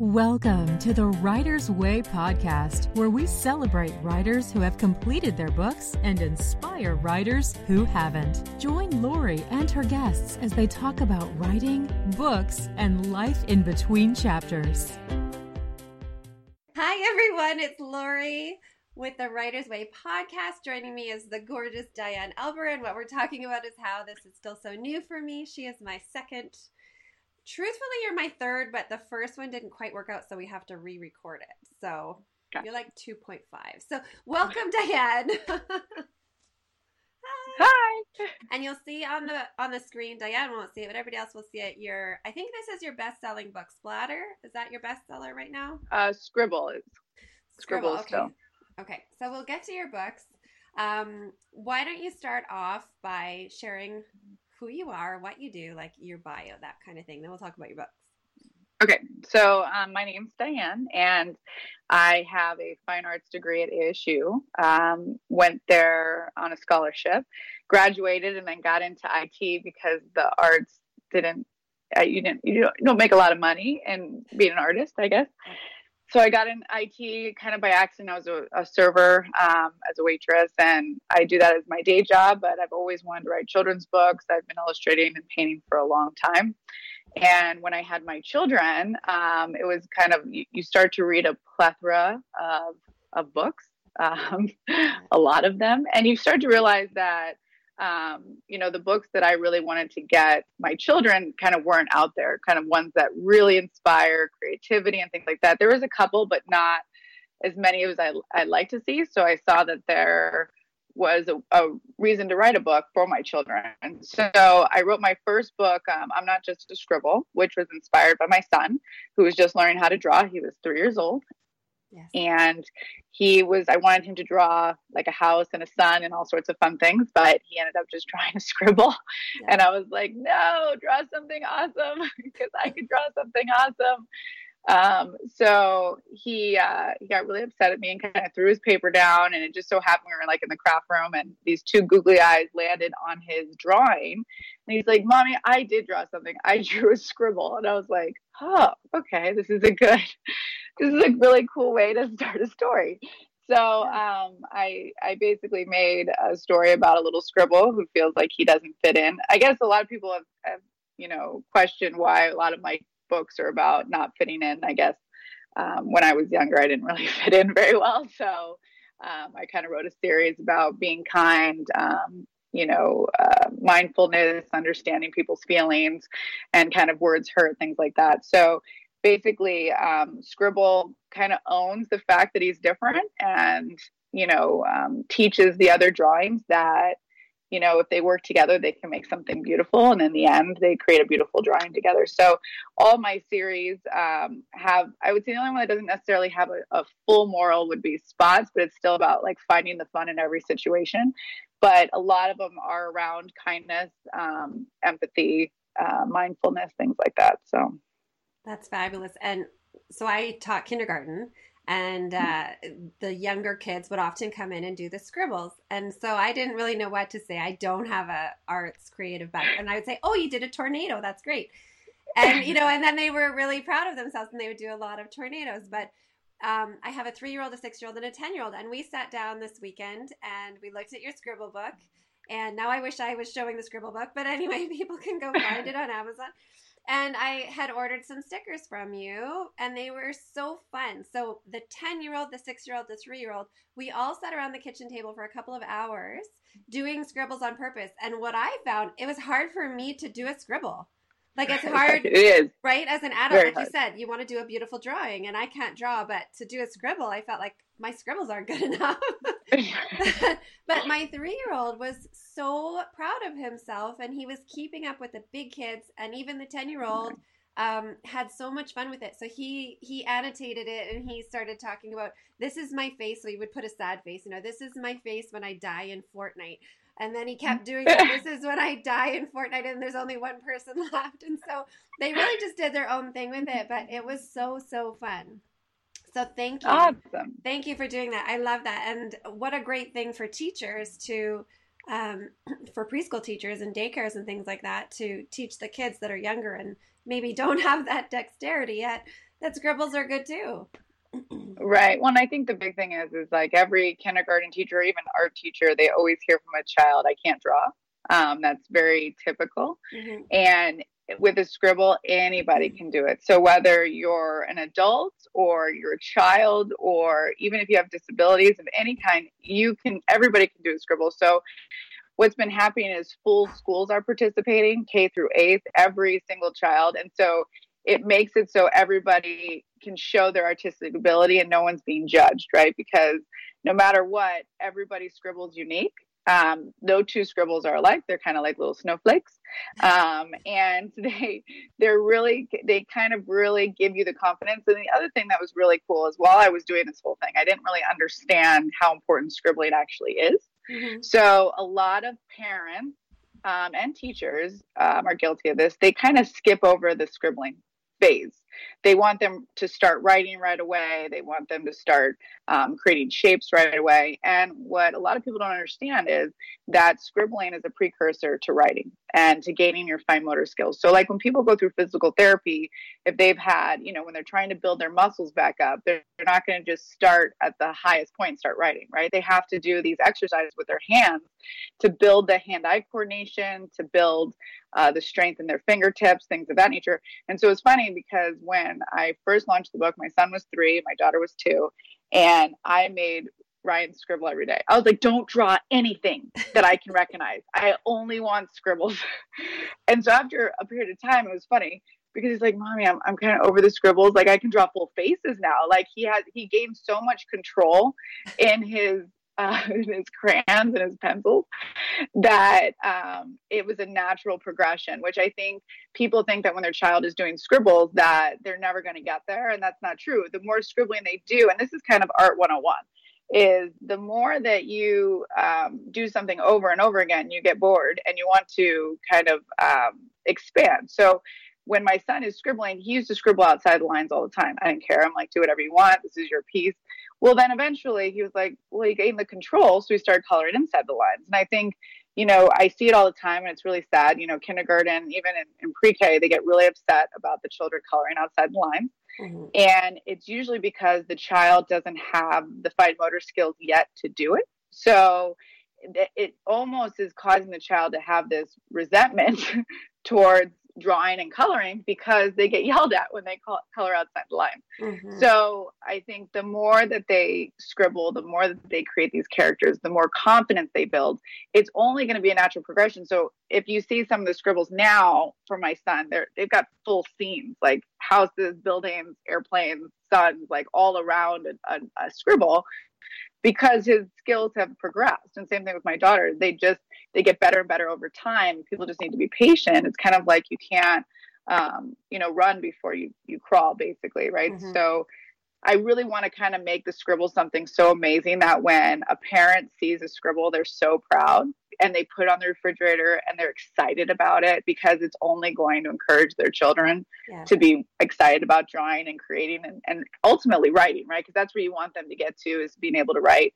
Welcome to the Writer's Way podcast, where we celebrate writers who have completed their books and inspire writers who haven't. Join Laurie and her guests as they talk about writing, books, and life in between chapters. Hi, everyone. It's Laurie with the Writer's Way podcast. Joining me is the gorgeous Diane Alber. And what we're talking about is how this is still so new for me. She is my second truthfully, you're my third, but the first one didn't quite work out, so we have to re-record it. So gotcha. you're like 2.5. So welcome, Diane. Hi. Hi. And you'll see on the on the screen, Diane won't see it, but everybody else will see it. Your I think this is your best selling book, Splatter. Is that your bestseller right now? Uh Scribble is Scribble, Scribble okay. Still. Okay. So we'll get to your books. Um, why don't you start off by sharing who you are, what you do, like your bio, that kind of thing. Then we'll talk about your books. Okay, so um, my name's Diane, and I have a fine arts degree at ASU. Um, went there on a scholarship, graduated, and then got into IT because the arts didn't. Uh, you didn't. You don't, you don't make a lot of money and being an artist, I guess so I got in IT kind of by accident. I was a, a server um, as a waitress, and I do that as my day job. But I've always wanted to write children's books. I've been illustrating and painting for a long time. And when I had my children, um, it was kind of you, you, start to read a plethora of of books, um, a lot of them, and you start to realize that um, you know, the books that I really wanted to get my children kind of weren't out there, kind of ones that really inspire creativity and things like that. There was a couple, but not as many as I, I'd like to see. So I saw that there was a, a, reason to write a book for my children. So I wrote my first book, um, I'm Not Just a Scribble, which was inspired by my son, who was just learning how to draw. He was three years old. Yes. And he was, I wanted him to draw like a house and a sun and all sorts of fun things, but he ended up just drawing a scribble. Yeah. And I was like, no, draw something awesome because I could draw something awesome. Um, so he uh, he got really upset at me and kind of threw his paper down. And it just so happened we were like in the craft room, and these two googly eyes landed on his drawing. And he's like, "Mommy, I did draw something. I drew a scribble." And I was like, "Oh, okay, this is a good, this is a really cool way to start a story." So um, I I basically made a story about a little scribble who feels like he doesn't fit in. I guess a lot of people have, have you know questioned why a lot of my books are about not fitting in. I guess um, when I was younger, I didn't really fit in very well. So um, I kind of wrote a series about being kind, um, you know, uh, mindfulness, understanding people's feelings, and kind of words hurt, things like that. So basically, um, Scribble kind of owns the fact that he's different and, you know, um, teaches the other drawings that you know, if they work together, they can make something beautiful. And in the end, they create a beautiful drawing together. So all my series um, have, I would say the only one that doesn't necessarily have a, a, full moral would be Spots, but it's still about like finding the fun in every situation. But a lot of them are around kindness, um, empathy, uh, mindfulness, things like that. So that's fabulous. And so I taught kindergarten and uh, the younger kids would often come in and do the scribbles. And so i didn't really know what to say. I don't have a arts creative background and i would say oh you did a tornado. That's great. And you know and then they were really proud of themselves and they would do a lot of tornadoes. But um, i have a three year old a six year old and a ten year old and we sat down this weekend and we looked at your scribble book. And now i wish i was showing the scribble book but anyway people can go find it on amazon and I had ordered some stickers from you, and they were so fun. So, the 10 year old, the six year old, the three year old, we all sat around the kitchen table for a couple of hours doing scribbles on purpose. And what I found, it was hard for me to do a scribble. Like it's hard, it is right? As an adult, Very like hard. you said, you want to do a beautiful drawing, and I can't draw, but to do a scribble, I felt like my scribbles aren't good enough. but my three year old was so proud of himself, and he was keeping up with the big kids, and even the ten year old um, had so much fun with it. So he he annotated it, and he started talking about this is my face. So he would put a sad face, you know, this is my face when I die in Fortnite. And then he kept doing it. This is when I die in Fortnite, and there's only one person left. And so they really just did their own thing with it, but it was so, so fun. So thank you. Awesome. Thank you for doing that. I love that. And what a great thing for teachers to, um, for preschool teachers and daycares and things like that to teach the kids that are younger and maybe don't have that dexterity yet that scribbles are good too. right. Well, and I think the big thing is, is like every kindergarten teacher, even art teacher, they always hear from a child, "I can't draw." Um, that's very typical. Mm-hmm. And with a scribble, anybody can do it. So whether you're an adult or you're a child, or even if you have disabilities of any kind, you can. Everybody can do a scribble. So what's been happening is full schools are participating, K through eighth, every single child, and so it makes it so everybody can show their artistic ability and no one's being judged, right? Because no matter what, everybody scribbles unique. Um, no two scribbles are alike. They're kind of like little snowflakes, um, and they they're really they kind of really give you the confidence. And the other thing that was really cool is while I was doing this whole thing, I didn't really understand how important scribbling actually is. Mm-hmm. So a lot of parents um, and teachers um, are guilty of this. They kind of skip over the scribbling phase. They want them to start writing right away. They want them to start um, creating shapes right away. And what a lot of people don't understand is that scribbling is a precursor to writing and to gaining your fine motor skills. So, like when people go through physical therapy, if they've had, you know, when they're trying to build their muscles back up, they're, they're not going to just start at the highest point and start writing, right? They have to do these exercises with their hands to build the hand eye coordination, to build uh, the strength in their fingertips, things of that nature. And so it's funny because when I first launched the book, my son was three, my daughter was two, and I made Ryan scribble every day. I was like, don't draw anything that I can recognize. I only want scribbles. and so after a period of time, it was funny because he's like, Mommy, I'm, I'm kind of over the scribbles. Like I can draw full faces now. Like he has, he gained so much control in his uh, his crayons and his pencils that um, it was a natural progression which i think people think that when their child is doing scribbles that they're never going to get there and that's not true the more scribbling they do and this is kind of art 101 is the more that you um, do something over and over again you get bored and you want to kind of um, expand so when my son is scribbling, he used to scribble outside the lines all the time. I didn't care. I'm like, do whatever you want. This is your piece. Well, then eventually he was like, well, he gained the control. So he started coloring inside the lines. And I think, you know, I see it all the time and it's really sad. You know, kindergarten, even in, in pre K, they get really upset about the children coloring outside the lines. Mm-hmm. And it's usually because the child doesn't have the fine motor skills yet to do it. So it, it almost is causing the child to have this resentment towards drawing and coloring because they get yelled at when they color outside the line. Mm-hmm. So I think the more that they scribble, the more that they create these characters, the more confidence they build. It's only going to be a natural progression. So if you see some of the scribbles now for my son, they're they've got full scenes like houses, buildings, airplanes, suns, like all around a, a, a scribble because his skills have progressed. And same thing with my daughter. They just they get better and better over time. People just need to be patient. It's kind of like you can't um, you know, run before you you crawl basically, right? Mm-hmm. So I really want to kind of make the scribble something so amazing that when a parent sees a scribble, they're so proud and they put it on the refrigerator and they're excited about it because it's only going to encourage their children yeah. to be excited about drawing and creating and, and ultimately writing, right? Because that's where you want them to get to is being able to write.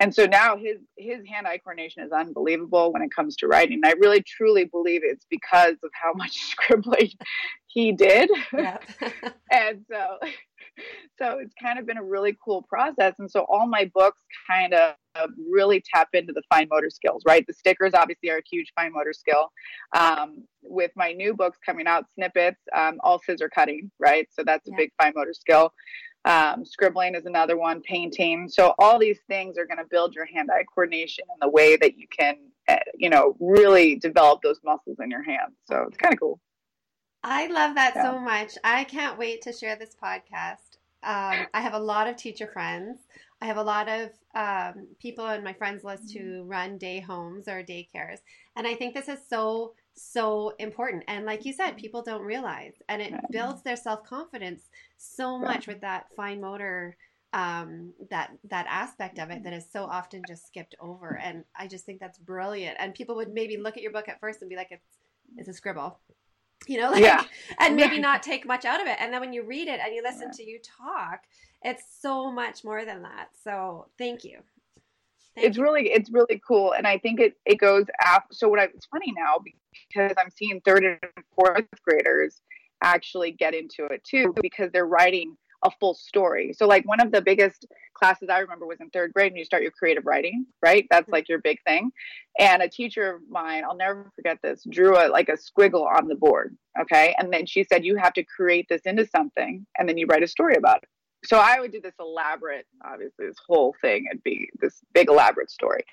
And so now his his hand-eye coordination is unbelievable when it comes to writing. I really truly believe it's because of how much scribbling he did. and so so it's kind of been a really cool process. And so all my books kind of really tap into the fine motor skills, right? The stickers obviously are a huge fine motor skill. Um, with my new books coming out, snippets, um, all scissor cutting, right? So that's yeah. a big fine motor skill. Um, scribbling is another one, painting. So all these things are going to build your hand-eye coordination and the way that you can, uh, you know, really develop those muscles in your hands. So it's kind of cool. I love that yeah. so much. I can't wait to share this podcast. Um, I have a lot of teacher friends. I have a lot of um, people on my friends list who run day homes or daycares. And I think this is so, so important. And like you said, people don't realize. And it builds their self confidence so much with that fine motor um, that that aspect of it that is so often just skipped over. And I just think that's brilliant. And people would maybe look at your book at first and be like, it's it's a scribble you know like yeah. and maybe not take much out of it and then when you read it and you listen yeah. to you talk it's so much more than that so thank you thank it's you. really it's really cool and i think it it goes after so what I, it's funny now because i'm seeing third and fourth graders actually get into it too because they're writing a full story. So like one of the biggest classes I remember was in third grade and you start your creative writing, right? That's mm-hmm. like your big thing. And a teacher of mine, I'll never forget this, drew a like a squiggle on the board. Okay. And then she said, you have to create this into something and then you write a story about it. So I would do this elaborate, obviously this whole thing would be this big elaborate story.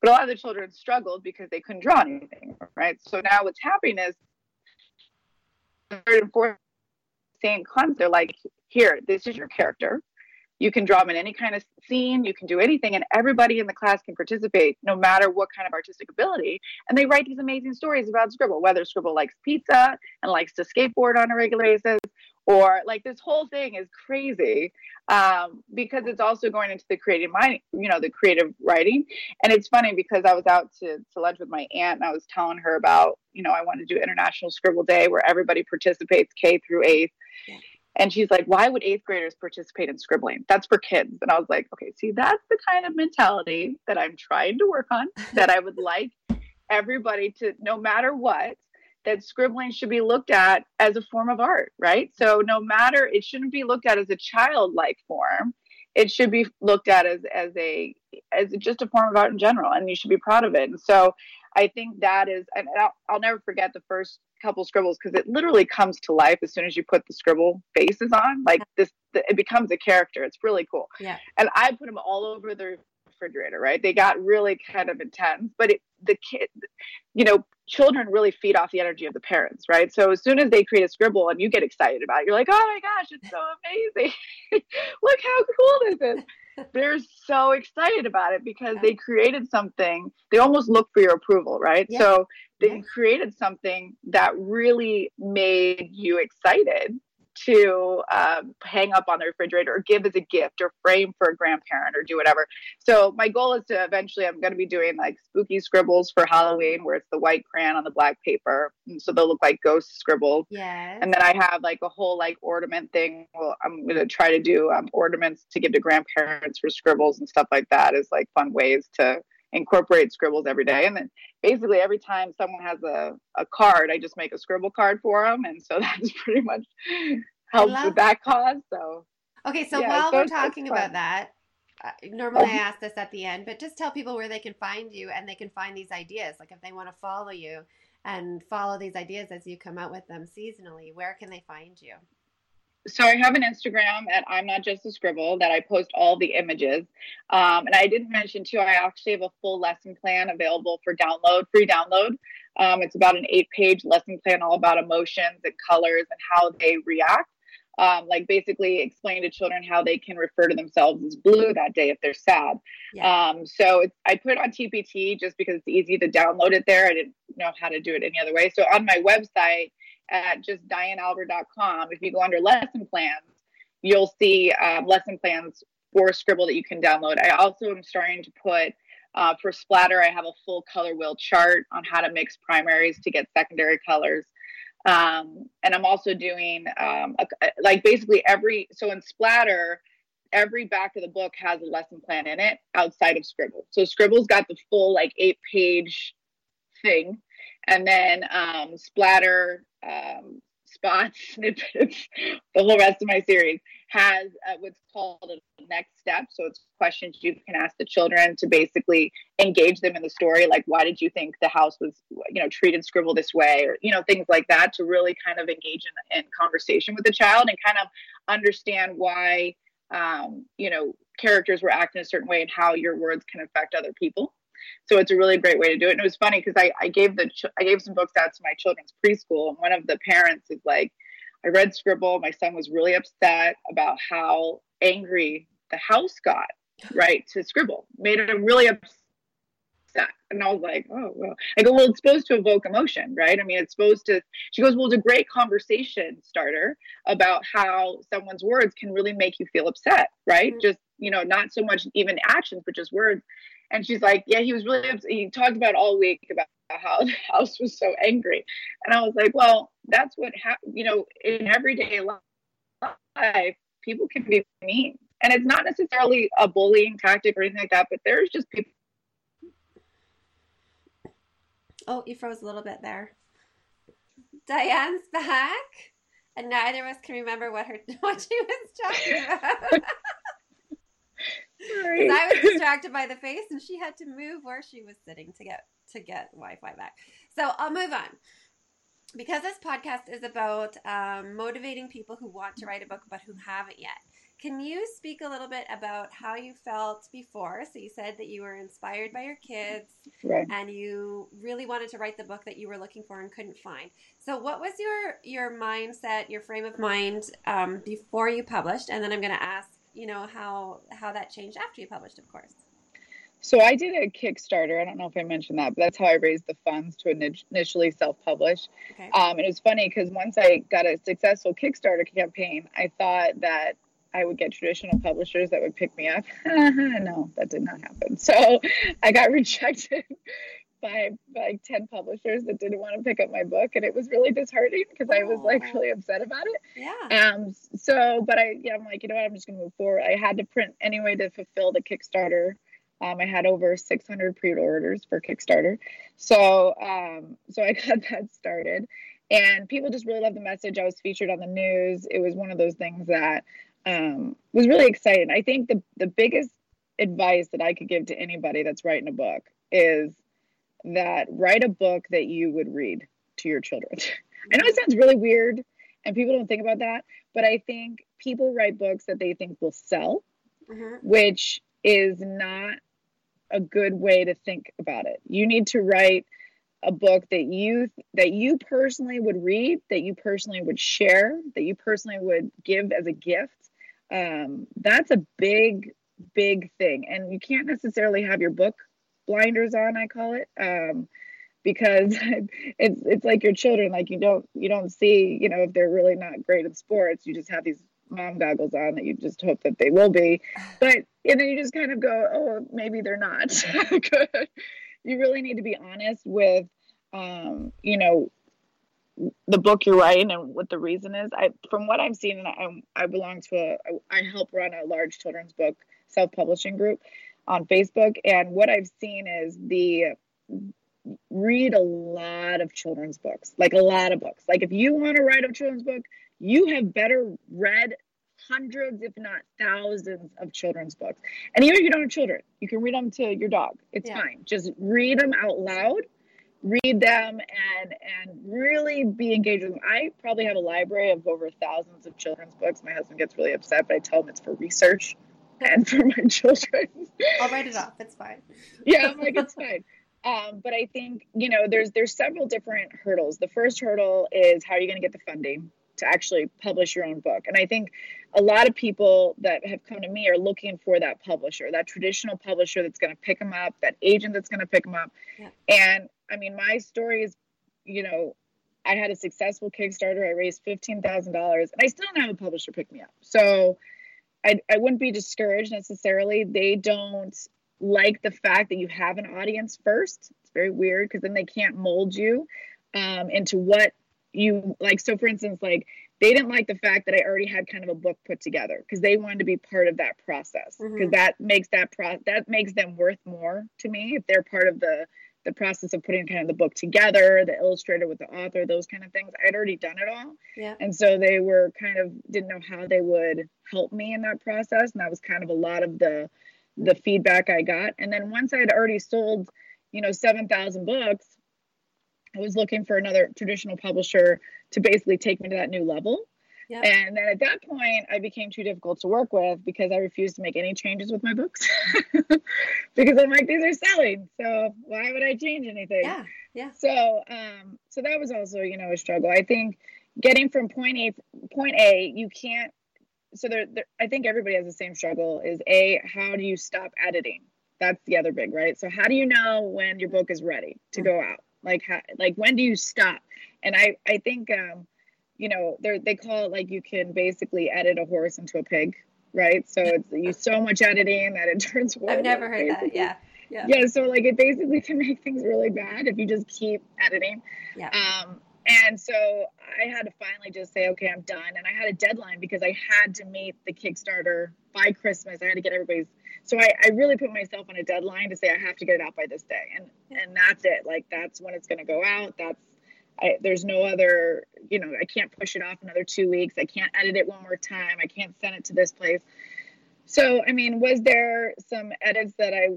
But a lot of the children struggled because they couldn't draw anything, right? So now what's happening is third and fourth same concept. They're like, here, this is your character. You can draw them in any kind of scene, you can do anything, and everybody in the class can participate no matter what kind of artistic ability. And they write these amazing stories about Scribble, whether Scribble likes pizza and likes to skateboard on a regular basis, or like this whole thing is crazy um, because it's also going into the creative mind, you know, the creative writing. And it's funny because I was out to, to lunch with my aunt and I was telling her about, you know, I want to do International Scribble Day where everybody participates K through eighth. Yeah. And she's like, why would eighth graders participate in scribbling? That's for kids. And I was like, okay, see, that's the kind of mentality that I'm trying to work on, that I would like everybody to, no matter what, that scribbling should be looked at as a form of art, right? So no matter, it shouldn't be looked at as a childlike form. It should be looked at as, as a, as just a form of art in general. And you should be proud of it. And so I think that is, and I'll, I'll never forget the first couple scribbles because it literally comes to life as soon as you put the scribble faces on. Like this, it becomes a character. It's really cool. Yeah. And I put them all over the refrigerator. Right. They got really kind of intense, but it, the kid, you know, children really feed off the energy of the parents. Right. So as soon as they create a scribble and you get excited about it, you're like, oh my gosh, it's so amazing. Look how cool this is they're so excited about it because they created something. They almost look for your approval, right? Yeah. So they yeah. created something that really made you excited to um, hang up on the refrigerator or give as a gift or frame for a grandparent or do whatever. So my goal is to eventually I'm going to be doing like spooky scribbles for Halloween where it's the white crayon on the black paper. And so they'll look like ghost scribbles. Yeah. And then I have like a whole like ornament thing. Well, I'm going to try to do um, ornaments to give to grandparents for scribbles and stuff like that is like fun ways to incorporate scribbles every day. And then basically every time someone has a, a card, I just make a scribble card for them. And so that's pretty much helps with that cause. So, okay. So yeah, while so we're talking about that, uh, normally I ask this at the end, but just tell people where they can find you and they can find these ideas. Like if they want to follow you and follow these ideas as you come out with them seasonally, where can they find you? So I have an Instagram at I'm not just a scribble that I post all the images. Um, and I didn't mention too, I actually have a full lesson plan available for download, free download. Um, it's about an eight page lesson plan all about emotions and colors and how they react. Um, like basically explain to children how they can refer to themselves as blue that day if they're sad. Yeah. Um, so I put it on TPT just because it's easy to download it there. I didn't know how to do it any other way. So on my website, at just dianealber.com, if you go under lesson plans, you'll see um, lesson plans for Scribble that you can download. I also am starting to put uh, for splatter, I have a full color wheel chart on how to mix primaries to get secondary colors. Um, and I'm also doing um, a, like basically every, so in splatter, every back of the book has a lesson plan in it outside of Scribble. So Scribble's got the full like eight page thing. And then um, Splatter um, spots, snippets, the whole rest of my series has uh, what's called a next step. So it's questions you can ask the children to basically engage them in the story. Like, why did you think the house was, you know, treated scribble this way, or you know, things like that, to really kind of engage in, in conversation with the child and kind of understand why, um, you know, characters were acting a certain way and how your words can affect other people. So it's a really great way to do it. And it was funny because I, I gave the I gave some books out to my children's preschool, and one of the parents is like, I read Scribble. My son was really upset about how angry the house got, right, to Scribble. Made him really upset. And I was like, oh, well. I go, well, it's supposed to evoke emotion, right? I mean, it's supposed to. She goes, well, it's a great conversation starter about how someone's words can really make you feel upset, right? Mm-hmm. Just, you know, not so much even actions, but just words. And she's like, yeah, he was really he talked about all week about how the house was so angry. And I was like, well, that's what, ha- you know, in everyday life, people can be mean. And it's not necessarily a bullying tactic or anything like that, but there's just people. Oh, you froze a little bit there. Diane's back. and neither of us can remember what her what she was talking about. Right. I was distracted by the face, and she had to move where she was sitting to get to get Wi-Fi back. So I'll move on because this podcast is about um, motivating people who want to write a book but who haven't yet. Can you speak a little bit about how you felt before? So you said that you were inspired by your kids right. and you really wanted to write the book that you were looking for and couldn't find. So what was your your mindset, your frame of mind um, before you published? And then I'm going to ask, you know, how how that changed after you published, of course. So I did a Kickstarter. I don't know if I mentioned that, but that's how I raised the funds to initially self-publish. Okay. Um, and it was funny because once I got a successful Kickstarter campaign, I thought that I would get traditional publishers that would pick me up. no, that did not happen. So I got rejected by like 10 publishers that didn't want to pick up my book. And it was really disheartening because I was like really upset about it. Yeah. Um, so, but I, yeah, I'm like, you know what, I'm just going to move forward. I had to print anyway to fulfill the Kickstarter um, I had over 600 pre-orders for Kickstarter, so um, so I got that started, and people just really loved the message. I was featured on the news. It was one of those things that um, was really exciting. I think the the biggest advice that I could give to anybody that's writing a book is that write a book that you would read to your children. I know it sounds really weird, and people don't think about that, but I think people write books that they think will sell, mm-hmm. which is not a good way to think about it. You need to write a book that you that you personally would read, that you personally would share, that you personally would give as a gift. Um, that's a big, big thing, and you can't necessarily have your book blinders on. I call it. Um, because it's it's like your children like you don't you don't see you know if they're really not great at sports you just have these mom goggles on that you just hope that they will be. But and then you just kind of go, oh, maybe they're not good. You really need to be honest with, um, you know, the book you're writing and what the reason is. I, from what I've seen, and I, I belong to a, I help run a large children's book self-publishing group on Facebook, and what I've seen is the read a lot of children's books, like a lot of books. Like if you want to write a children's book, you have better read hundreds, if not thousands, of children's books. And even if you don't have children, you can read them to your dog. It's yeah. fine. Just read them out loud, read them, and and really be engaged with them. I probably have a library of over thousands of children's books. My husband gets really upset, but I tell him it's for research and for my children. I'll write it off. It's fine. yeah, I'm like it's fine. Um, but I think you know there's there's several different hurdles. The first hurdle is how are you going to get the funding? to actually publish your own book. And I think a lot of people that have come to me are looking for that publisher, that traditional publisher that's going to pick them up, that agent that's going to pick them up. Yeah. And I mean, my story is, you know, I had a successful Kickstarter. I raised $15,000 and I still don't have a publisher pick me up. So I, I wouldn't be discouraged necessarily. They don't like the fact that you have an audience first. It's very weird because then they can't mold you um, into what you like so for instance like they didn't like the fact that i already had kind of a book put together because they wanted to be part of that process because mm-hmm. that makes that pro that makes them worth more to me if they're part of the the process of putting kind of the book together the illustrator with the author those kind of things. I'd already done it all. Yeah. And so they were kind of didn't know how they would help me in that process. And that was kind of a lot of the the feedback i got. And then once i'd already sold you know 7000 books I was looking for another traditional publisher to basically take me to that new level. Yep. And then at that point, I became too difficult to work with because I refused to make any changes with my books because I'm like, these are selling. So why would I change anything? Yeah. Yeah. So, um, so that was also, you know, a struggle. I think getting from point A, point A, you can't, so there, there I think everybody has the same struggle is A, how do you stop editing? That's the other big, right? So how do you know when your book is ready to mm-hmm. go out? Like how, like when do you stop? And I I think um, you know they they call it like you can basically edit a horse into a pig, right? So it's you so much editing that it turns. I've never heard basically. that. Yeah. Yeah. yeah, so like it basically can make things really bad if you just keep editing. Yeah. Um, and so I had to finally just say, okay, I'm done. And I had a deadline because I had to meet the Kickstarter by Christmas. I had to get everybody's so I, I really put myself on a deadline to say I have to get it out by this day and and that's it like that's when it's going to go out that's I, there's no other, you know, I can't push it off another two weeks. I can't edit it one more time. I can't send it to this place. So, I mean, was there some edits that I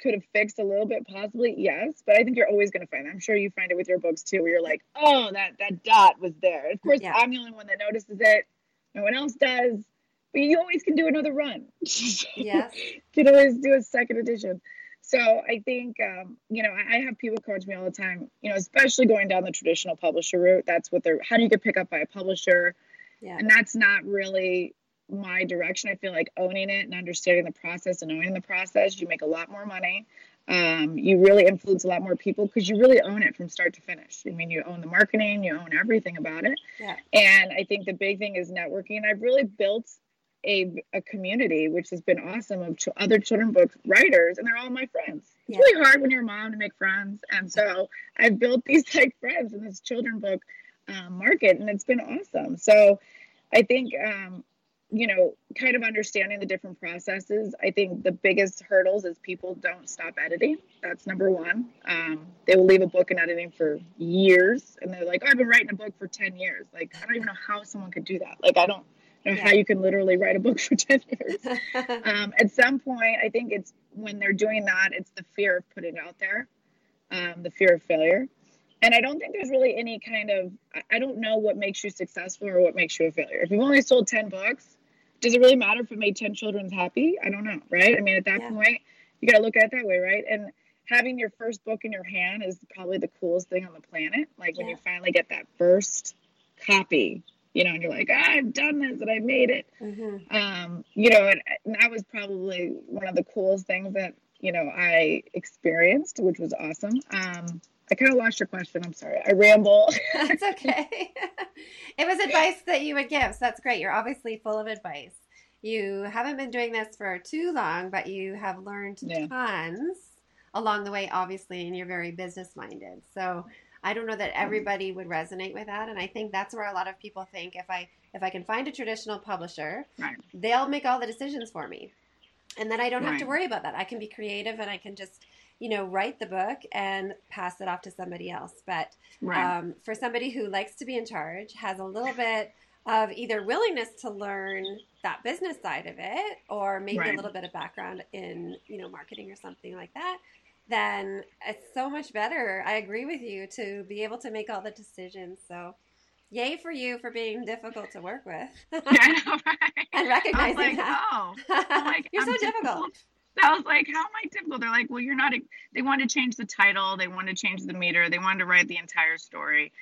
could have fixed a little bit? Possibly, yes. But I think you're always going to find. I'm sure you find it with your books too, where you're like, oh, that that dot was there. Of course, yeah. I'm the only one that notices it. No one else does. But you always can do another run. Yes. you can always do a second edition. So I think, um, you know, I have people coach me all the time, you know, especially going down the traditional publisher route. That's what they're, how do you get picked up by a publisher? Yeah. And that's not really my direction. I feel like owning it and understanding the process and owning the process, you make a lot more money. Um, you really influence a lot more people because you really own it from start to finish. I mean, you own the marketing, you own everything about it. Yeah. And I think the big thing is networking. I've really built a, a community, which has been awesome, of ch- other children book writers, and they're all my friends. It's yeah. really hard when you're a mom to make friends, and so I've built these like friends in this children book um, market, and it's been awesome. So I think um, you know, kind of understanding the different processes. I think the biggest hurdles is people don't stop editing. That's number one. Um, they will leave a book in editing for years, and they're like, oh, "I've been writing a book for ten years." Like, I don't even know how someone could do that. Like, I don't yeah. how you can literally write a book for 10 years. um, at some point, I think it's when they're doing that, it's the fear of putting it out there, um, the fear of failure. And I don't think there's really any kind of, I don't know what makes you successful or what makes you a failure. If you've only sold 10 books, does it really matter if it made 10 children happy? I don't know, right? I mean, at that yeah. point, you got to look at it that way, right? And having your first book in your hand is probably the coolest thing on the planet. Like when yeah. you finally get that first copy you know, and you're like, ah, I've done this and I made it. Mm-hmm. Um, you know, and, and, that was probably one of the coolest things that, you know, I experienced, which was awesome. Um, I kind of lost your question. I'm sorry. I ramble. That's okay. it was advice that you would give. So that's great. You're obviously full of advice. You haven't been doing this for too long, but you have learned yeah. tons along the way, obviously, and you're very business minded. So I don't know that mm-hmm. everybody would resonate with that, and I think that's where a lot of people think if I if I can find a traditional publisher, right. they'll make all the decisions for me, and then I don't right. have to worry about that. I can be creative and I can just you know write the book and pass it off to somebody else. But right. um, for somebody who likes to be in charge, has a little bit of either willingness to learn that business side of it or maybe right. a little bit of background in you know marketing or something like that then it's so much better. I agree with you to be able to make all the decisions. So, yay for you for being difficult to work with. yeah, I know, right? and recognizing like, that. Oh, like, you're I'm so difficult. difficult. I was like, how am I difficult? They're like, well, you're not. A, they want to change the title. They want to change the meter. They want to write the entire story.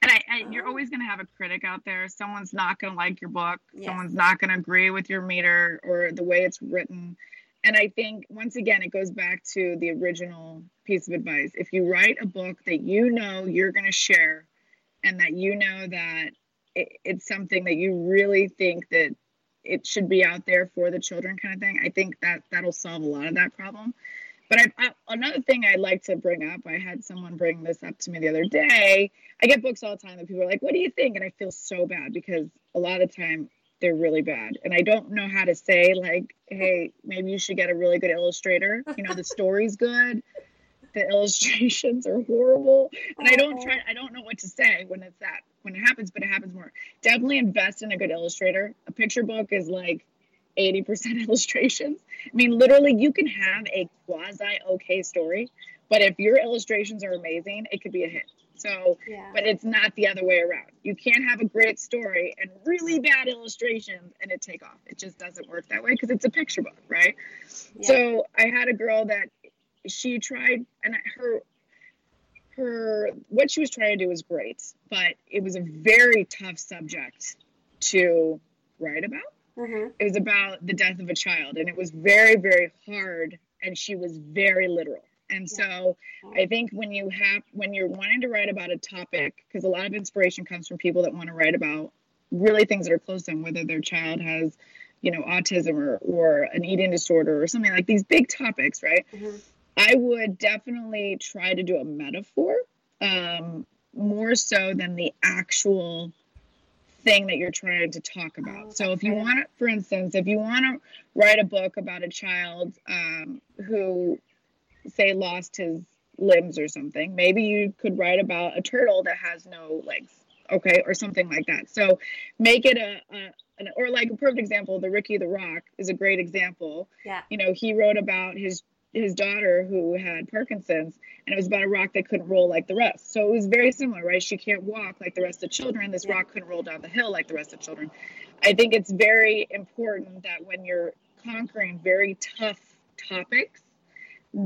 And I, I, you're oh. always going to have a critic out there. Someone's not going to like your book. Yes. Someone's not going to agree with your meter or the way it's written and I think once again, it goes back to the original piece of advice. If you write a book that you know you're going to share and that you know that it, it's something that you really think that it should be out there for the children kind of thing, I think that that'll solve a lot of that problem. But I, I, another thing I'd like to bring up, I had someone bring this up to me the other day. I get books all the time that people are like, "What do you think?" And I feel so bad because a lot of the time they're really bad. And I don't know how to say like, hey, maybe you should get a really good illustrator. You know, the story's good, the illustrations are horrible. And I don't try I don't know what to say when it's that when it happens, but it happens more. Definitely invest in a good illustrator. A picture book is like 80% illustrations. I mean, literally you can have a quasi okay story, but if your illustrations are amazing, it could be a hit. So, yeah. but it's not the other way around. You can't have a great story and really bad illustrations and it take off. It just doesn't work that way because it's a picture book, right? Yeah. So, I had a girl that she tried and her her what she was trying to do was great, but it was a very tough subject to write about. Mm-hmm. It was about the death of a child and it was very very hard and she was very literal and so I think when you have when you're wanting to write about a topic, because a lot of inspiration comes from people that want to write about really things that are close to them, whether their child has, you know, autism or or an eating disorder or something like these big topics, right? Mm-hmm. I would definitely try to do a metaphor um, more so than the actual thing that you're trying to talk about. Oh, so if you want to, for instance, if you want to write a book about a child um, who say lost his limbs or something. Maybe you could write about a turtle that has no legs, okay, or something like that. So make it a, a an, or like a perfect example, the Ricky the Rock is a great example. Yeah. You know, he wrote about his his daughter who had Parkinson's, and it was about a rock that couldn't roll like the rest. So it was very similar, right? She can't walk like the rest of the children. This rock couldn't roll down the hill like the rest of the children. I think it's very important that when you're conquering very tough topics,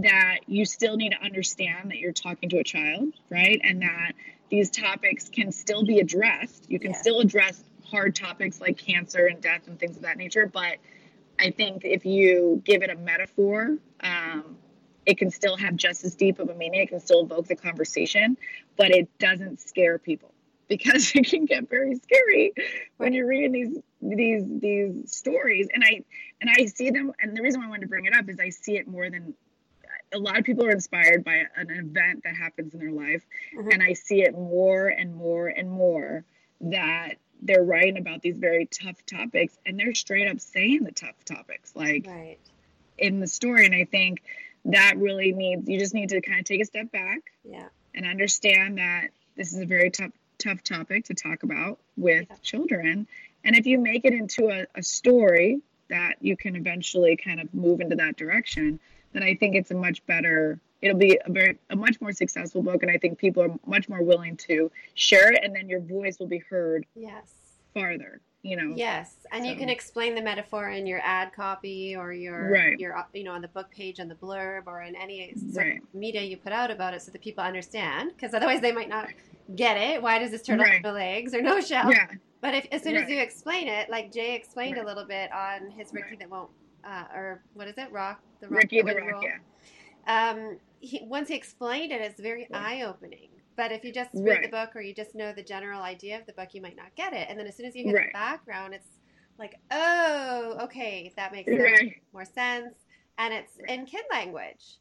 that you still need to understand that you're talking to a child, right? And that these topics can still be addressed. You can Yeah. still address hard topics like cancer and death and things of that nature, but I think if you give it a metaphor, um, it can still have just as deep of a meaning. It can still evoke the conversation, but it doesn't scare people because it can get very scary when you're reading these these these stories. And I and I see them. And the reason why I wanted to bring it up is I see it more than a lot of people are inspired by an event that happens in their life, Mhm. and I see it more and more and more that they're writing about these very tough topics and they're straight up saying the tough topics like Right. in the story and i think that really needs you just need to kind of take a step back Yeah. and understand that this is a very tough tough topic to talk about with Yeah. children and if you make it into a, a story that you can eventually kind of move into that direction then i think it's a much better it'll be a very a much more successful book and i think people are much more willing to share it and then your voice will be heard Yes. farther you know Yes, and you can explain the metaphor in your ad copy or your Right. your you know on the book page on the blurb or in any sort Right. of media you put out about it so that people understand because otherwise they might not get it. Why does this turtle Right. have no legs or no shell? yeah But if as soon as you explain it, like Jay explained Right. a little bit on his Ricky Right. that won't uh, or what is it? Rock the rock ricky the rock roll. yeah Um, he, once he explained it, it's very Yeah. eye opening. But if you just read the book or you just know the general idea of the book, you might not get it. And then as soon as you hear Right. the background, it's like, oh, okay, that makes right more sense. And it's Right. in kid language.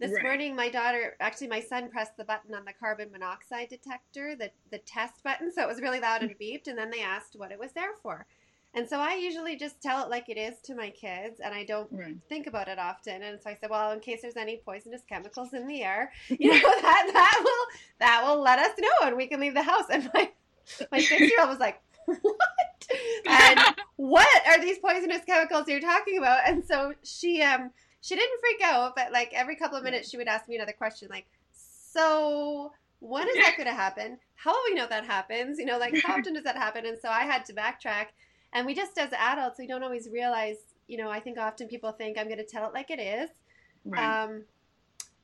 This Right. morning, my daughter, actually, my son pressed the button on the carbon monoxide detector, the, the test button. So it was really loud and beeped. And then they asked what it was there for. And so I usually just tell it like it is to my kids, and I don't right think about it often. And so I said, well, in case there's any poisonous chemicals in the air, you know, that that will that will let us know, and we can leave the house. And my my six year old was like, what? And what are these poisonous chemicals you're talking about? And so she um she didn't freak out, but like every couple of minutes she would ask me another question, like, so when is that going to happen? How will we know that happens? You know, like how often does that happen? And so I had to backtrack. And we just, as adults, we don't always realize. You know, I think often people think I'm going to tell it like it is, right um,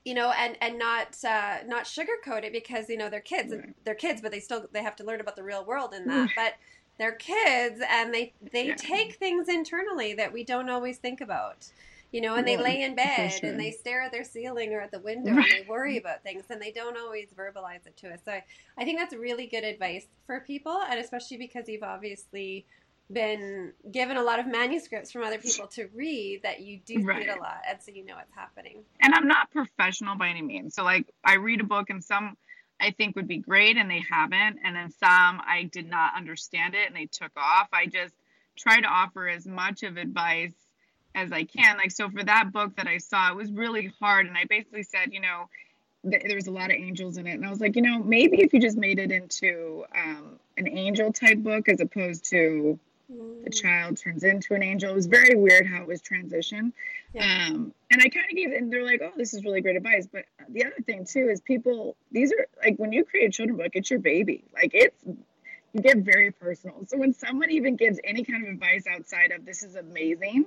you know, and and not uh, not sugarcoat it because you know they're kids, Right. they're kids, but they still they have to learn about the real world in that. But they're kids, and they they Yeah. take things internally that we don't always think about. You know, and they lay in bed sure. and they stare at their ceiling or at the window and they worry about things and they don't always verbalize it to us. So I, I think that's really good advice for people, and especially because you've obviously been given a lot of manuscripts from other people to read that you do Right. it a lot, and so you know what's happening. and i'm not professional by any means so like i read a book and some i think would be great and they haven't and then some i did not understand it and they took off i just try to offer as much of advice as i can like so for that book that i saw it was really hard and i basically said you know th- there was a lot of angels in it and i was like you know maybe if you just made it into um, an angel type book as opposed to the child turns into an angel. It was very weird how it was transitioned. Yeah. Um, and I kind of gave, and they're like, "Oh, this is really great advice." But the other thing too is people. These are like when you create a children book, it's your baby. Like it's you get very personal. So when someone even gives any kind of advice outside of "this is amazing,"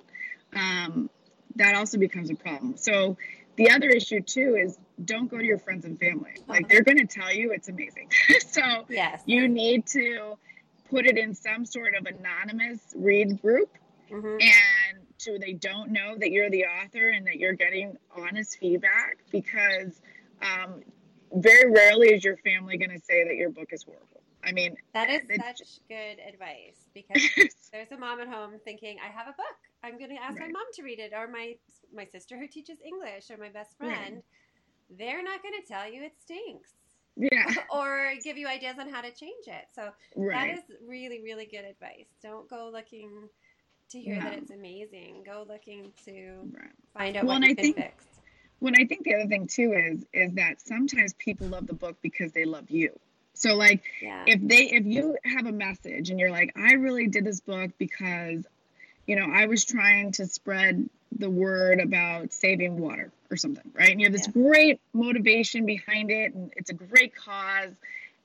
um, that also becomes a problem. So the other issue too is don't go to your friends and family. Like they're going to tell you it's amazing. so Yes. you need to put it in some sort of anonymous read group hmm and so they don't know that you're the author and that you're getting honest feedback because um, very rarely is your family going to say that your book is horrible i mean That is such good advice because there's a mom at home thinking, "I have a book. I'm going to ask my mom to read it," or my my sister who teaches English, or my best Right. friend. They're not going to tell you it stinks, yeah or give you ideas on how to change it. So right that is really, really good advice. Don't go looking to hear that it's amazing. Go looking to right find out Well, what you can think- fix. when I think the other thing too is is that sometimes people love the book because they love you. So like yeah. if they if you have a message and you're like, I really did this book because, you know, I was trying to spread the word about saving water or something, right? And you have this yeah. great motivation behind it and it's a great cause.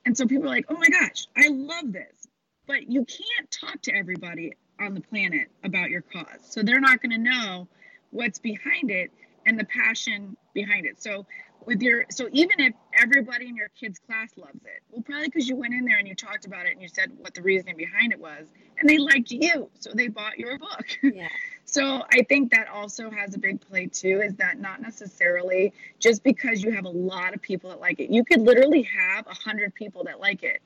And so people are like, oh my gosh, I love this. But you can't talk to everybody on the planet about your cause. So they're not going to know what's behind it and the passion behind it. So with your so even if everybody in your kids class loves it well probably because you went in there and you talked about it and you said what the reasoning behind it was and they liked you so they bought your book yeah. so i think that also has a big play too is that not necessarily just because you have a lot of people that like it you could literally have a hundred people that like it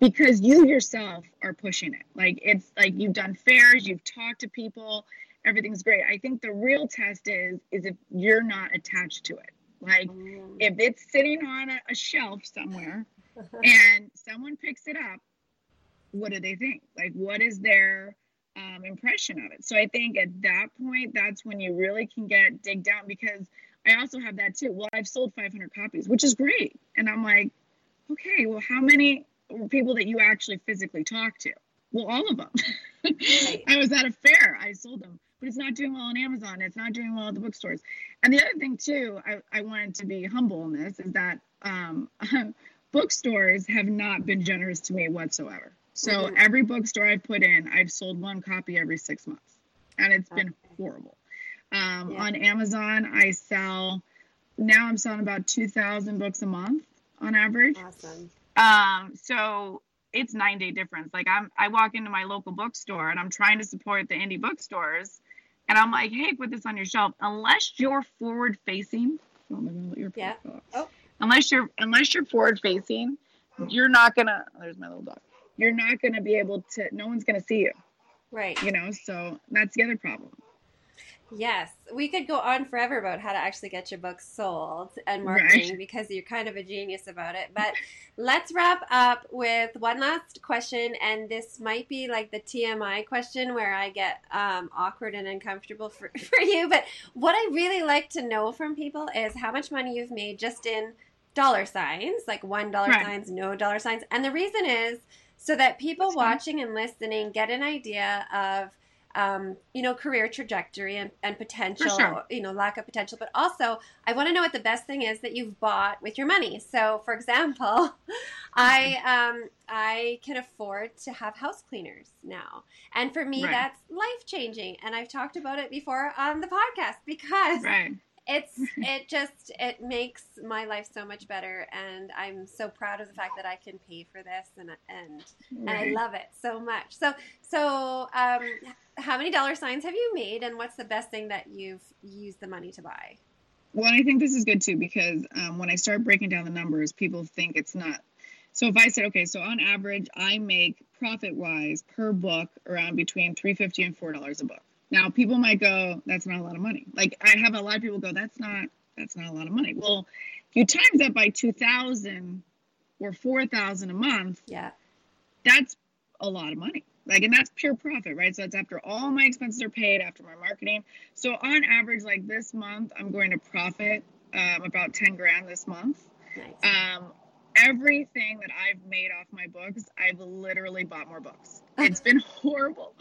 because you yourself are pushing it like it's like you've done fairs you've talked to people everything's great i think the real test is is if you're not attached to it like mm. if it's sitting on a, a shelf somewhere and someone picks it up, what do they think? Like, what is their um, impression of it? So I think at that point, that's when you really can get dig down because I also have that too. Well, I've sold 500 copies, which is great. And I'm like, okay, well, how many people that you actually physically talk to? Well, all of them. I was at a fair, I sold them but it's not doing well on Amazon. It's not doing well at the bookstores. And the other thing too, I, I wanted to be humble in this is that um, bookstores have not been generous to me whatsoever. So every bookstore I've put in, I've sold one copy every six months, and it's been horrible. Um, yeah. On Amazon, I sell now. I'm selling about two thousand books a month on average. Awesome. Um, so it's nine day difference. Like I'm, I walk into my local bookstore and I'm trying to support the indie bookstores, and I'm like, hey, put this on your shelf. Unless you're forward facing, yeah. Oh. Unless you're unless you're forward facing, you're not gonna. Oh, there's my little dog. You're not gonna be able to. No one's gonna see you. Right. You know. So that's the other problem. Yes, we could go on forever about how to actually get your books sold and marketing right. because you're kind of a genius about it. But let's wrap up with one last question, and this might be like the TMI question where I get um, awkward and uncomfortable for, for you. But what I really like to know from people is how much money you've made just in dollar signs, like one dollar right. signs, no dollar signs. And the reason is so that people watching and listening get an idea of um, you know, career trajectory and, and potential, sure. you know, lack of potential. But also, I want to know what the best thing is that you've bought with your money. So, for example, I um, I can afford to have house cleaners now, and for me, right. that's life changing. And I've talked about it before on the podcast because. Right it's it just it makes my life so much better and i'm so proud of the fact that i can pay for this and and and i love it so much. So so um how many dollar signs have you made and what's the best thing that you've used the money to buy? Well i think this is good too because um, when i start breaking down the numbers people think it's not so if i said okay so on average i make profit wise per book around between 350 and four dollars a book now, people might go, that's not a lot of money. Like I have a lot of people go, that's not that's not a lot of money. Well, if you times that by 2000 or 4000 a month, yeah. That's a lot of money. Like and that's pure profit, right? So that's after all my expenses are paid, after my marketing. So on average like this month, I'm going to profit um, about 10 grand this month. Nice. Um, everything that I've made off my books, I've literally bought more books. It's been horrible.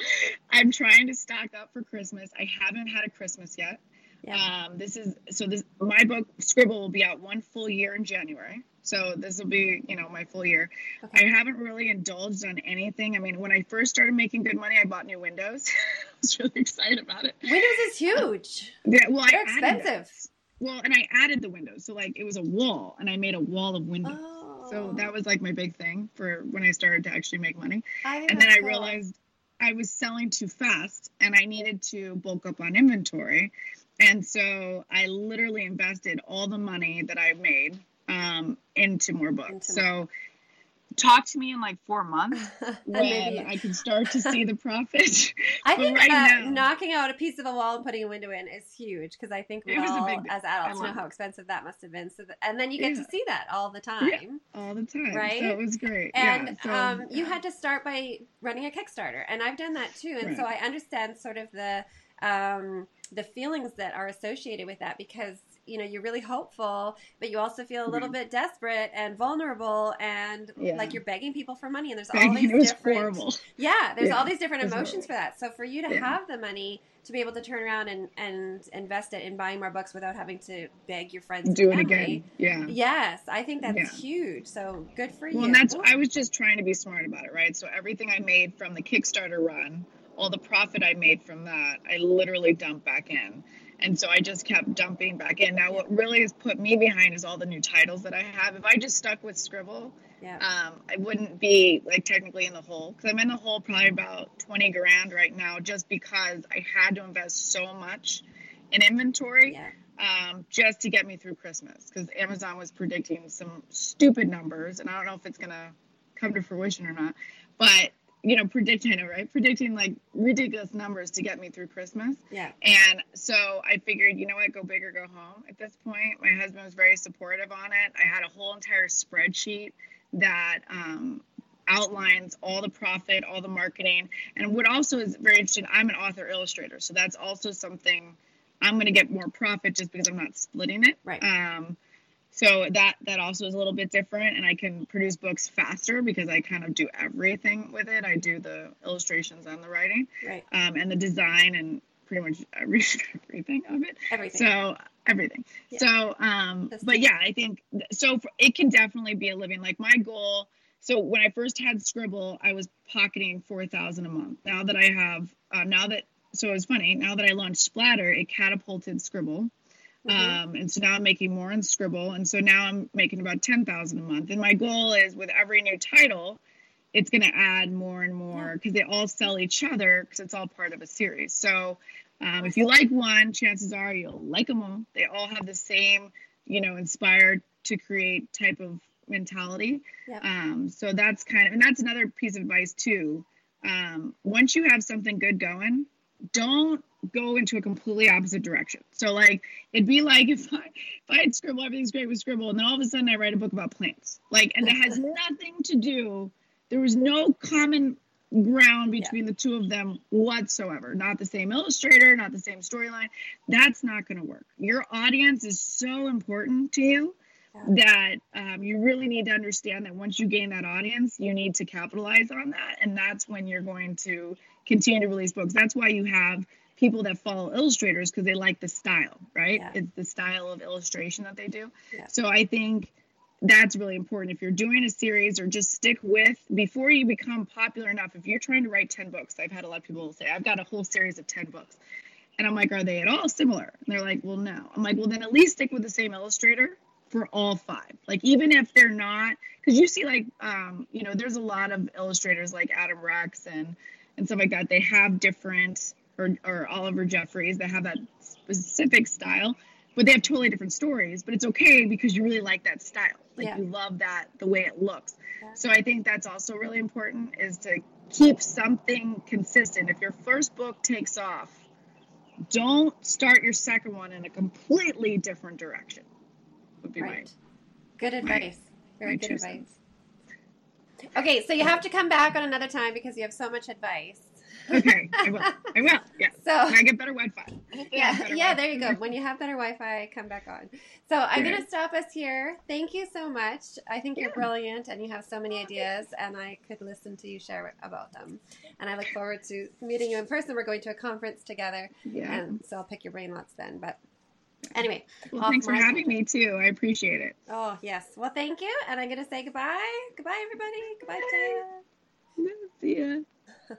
I'm trying to stock up for Christmas. I haven't had a Christmas yet. Yeah. Um, this is so this my book Scribble will be out one full year in January. So this will be, you know, my full year. Okay. I haven't really indulged on anything. I mean, when I first started making good money, I bought new windows. I was really excited about it. Windows is huge. Yeah, well, They're I expensive. Well, and I added the windows. So like it was a wall and I made a wall of windows. Oh. So that was like my big thing for when I started to actually make money. and then I cool. realized I was selling too fast and I needed to bulk up on inventory. And so I literally invested all the money that I made um, into more books. Into so talk to me in like four months when I can start to see the profit. I think right now, knocking out a piece of a wall and putting a window in is huge because I think we all, big, as adults, know how expensive that must have been. So, that, and then you get yeah. to see that all the time, yeah, all the time, right? So it was great. And yeah, so, um, you had to start by running a Kickstarter, and I've done that too, and right. so I understand sort of the um, the feelings that are associated with that because you know you're really hopeful, but you also feel a little mm-hmm. bit desperate and vulnerable, and Yeah. like you're begging people for money, and there's all these different horrible. yeah, there's Yeah, all these different emotions horrible. for that. So for you to Yeah. have the money to be able to turn around and and invest it in buying more books without having to beg your friends Do it again. Yeah. Yes, I think that's huge. So good for Well, you. and that's I was just trying to be smart about it, right? So everything I made from the Kickstarter run, all the profit I made from that, I literally dumped back in. And so I just kept dumping back in. Now, what really has put me behind is all the new titles that I have. If I just stuck with Scribble, yeah. um, I wouldn't be like technically in the hole because I'm in the hole probably about 20 grand right now just because I had to invest so much in inventory yeah. um, just to get me through Christmas because Amazon was predicting some stupid numbers, and I don't know if it's gonna come to fruition or not. But you know, predicting it right, predicting like ridiculous numbers to get me through Christmas. Yeah. And so I figured, you know what, go big or go home. At this point, my husband was very supportive on it. I had a whole entire spreadsheet that um, outlines all the profit, all the marketing, and what also is very interesting. I'm an author illustrator, so that's also something I'm going to get more profit just because I'm not splitting it. Right. Um, so that that also is a little bit different, and I can produce books faster because I kind of do everything with it. I do the illustrations and the writing, Right. um, and the design, and pretty much everything of it. Everything. So everything. Yeah. So, um, That's but yeah, I think so. For, it can definitely be a living. Like my goal. So when I first had Scribble, I was pocketing four thousand a month. Now that I have, uh, now that so it was funny. Now that I launched Splatter, it catapulted Scribble. Mhm. Um, and so now I'm making more in Scribble, and so now I'm making about ten thousand a month. And my goal is with every new title, it's going to add more and more because they all sell each other because it's all part of a series. So um, if you like one, chances are you'll like them all. They all have the same, you know, inspired to create type of mentality. Yep. Um, so that's kind of, and that's another piece of advice too. Um, once you have something good going, don't go into a completely opposite direction. So like it'd be like if I if I had scribble, everything's great with scribble, and then all of a sudden I write a book about plants. Like and it has nothing to do. There was no common ground between the two of them whatsoever. Not the same illustrator, not the same storyline. That's not going to work. Your audience is so important to you that um, you really need to understand that once you gain that audience, you need to capitalize on that. And that's when you're going to continue to release books. That's why you have people that follow illustrators because they like the style, right? Yeah. It's the style of illustration that they do. Yeah. So I think that's really important. If you're doing a series or just stick with before you become popular enough, if you're trying to write 10 books, I've had a lot of people say, I've got a whole series of 10 books. And I'm like, are they at all similar? And they're like, well, no. I'm like, well, then at least stick with the same illustrator for all five. Like, even if they're not, because you see, like, um, you know, there's a lot of illustrators like Adam Rex and and stuff like that. They have different, or or Oliver Jeffers, that have that specific style, but they have totally different stories. But it's okay because you really like that style. Like Yeah. you love that the way it looks. Yeah. So I think that's also really important is to keep something consistent. If your first book takes off, don't start your second one in a completely different direction. Would be Right. right. Good advice. Very my good advice. cents. Okay, so you have to come back on another time because you have so much advice. Okay, I will. I will. Yeah. So When I get better Wi-Fi. Hopefully I have yeah, better yeah, Wi-Fi. there you go. When you have better Wi-Fi, come back on. So I'm going to stop us here. Thank you so much. I think you're brilliant, and you have so many ideas, and I could listen to you share about them. And I look forward to meeting you in person. We're going to a conference together, Yeah. and so I'll pick your brain lots then. But anyway, Well, thanks for having me too. I appreciate it. oh yes. Well, thank you, and I'm going to say goodbye. Goodbye, everybody. Goodbye, Taya. See ya.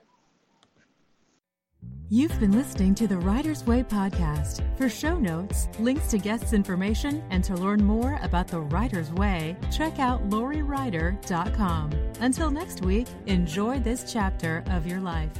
You've been listening to the Writer's Way podcast. For show notes, links to guests' information, and to learn more about the Writer's Way, check out lauriewrighter.com. Until next week, enjoy this chapter of your life.